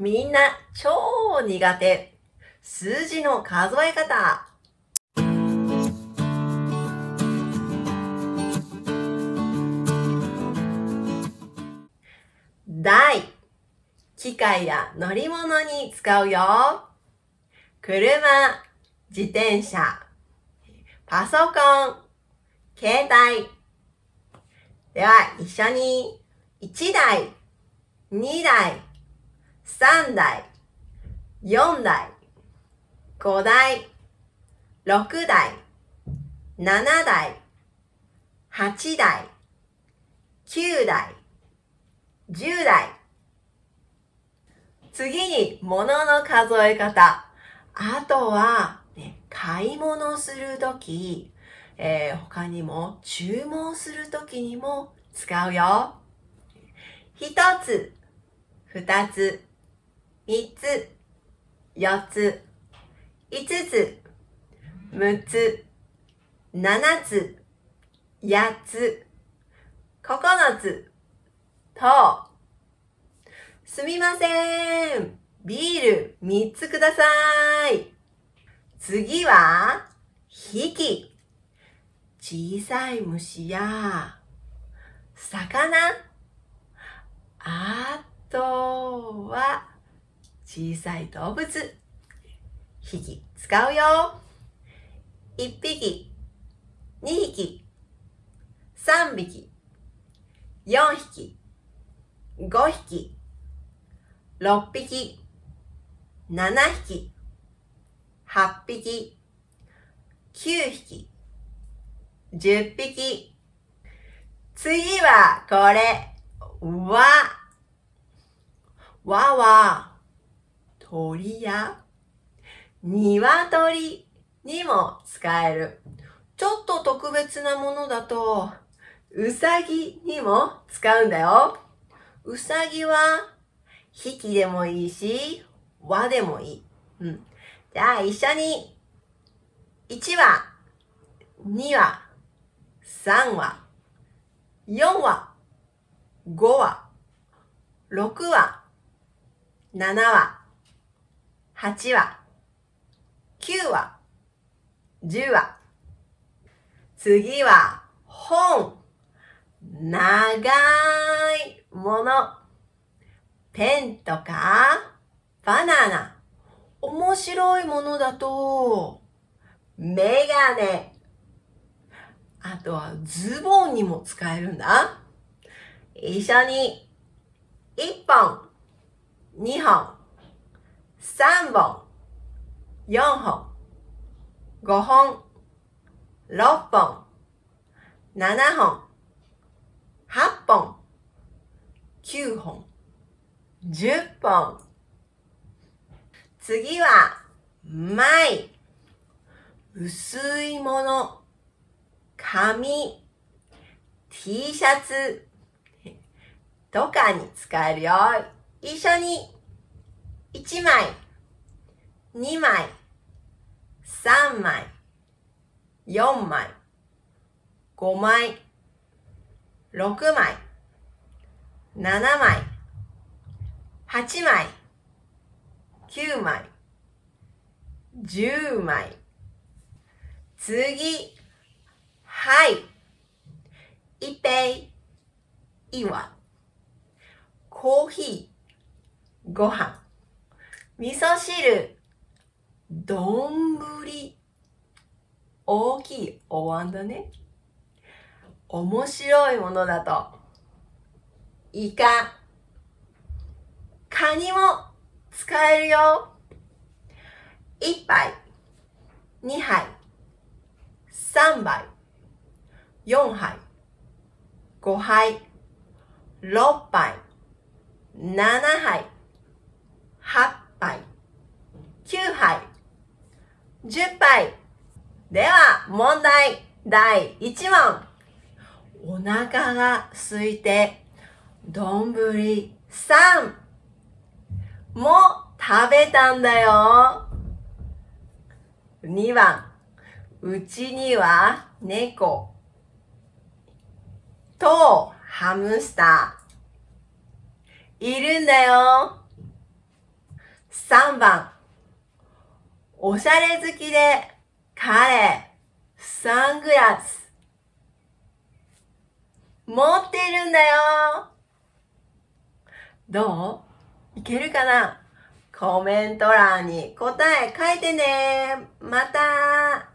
みんな超苦手。数字の数え方。台。機械や乗り物に使うよ。車、自転車、パソコン、携帯。では、一緒に、1台、2台、3台、4台、5台、6台、7台、8台、9台、10台。次に、物の数え方。あとは、ね、買い物するとき、えー、他にも注文するときにも使うよ。一つ、二つ、三つ、四つ、五つ、六つ、七つ、八つ、九つ、と、すみません。ビール3つください。次は、引き。小さい虫や、魚。あとは、小さい動物。引き使うよ。1匹、2匹、3匹、4匹、5匹、6匹、7匹、8匹、9匹、10匹。次はこれ、わ。わは、鳥や鶏にも使える。ちょっと特別なものだと、うさぎにも使うんだよ。うさぎは、引きでもいいし、和でもいい。うん。じゃあ一緒に、1話、2話、3話、4話、5話、6話、7話、8話、9話、10話。次は、本。長いもの。ペンとか、バナナ。面白いものだと、メガネ。あとはズボンにも使えるんだ。一緒に、1本、2本、3本、4本、5本、6本、7本、8本、9本、10本。次は、枚。薄いもの。紙。T シャツ。とかに使えるよ。一緒に。1枚。2枚。3枚。4枚。5枚。6枚。7枚。8枚。9枚、10枚。次、はい。一杯、いわ。コーヒー、ご飯。味噌汁、どんぶり。大きいお椀だね。面白いものだと、イカ、カニも使えるよ。1杯、2杯、3杯、4杯、5杯、6杯、7杯、8杯、9杯、10杯。では、問題第1問。お腹が空いて、どんぶり3。も食べたんだよ。2番、うちには猫とハムスターいるんだよ。3番。おしゃれ好きで、彼、サングラス。持ってるんだよ。どう？いけるかな？コメント欄に答え書いてね。また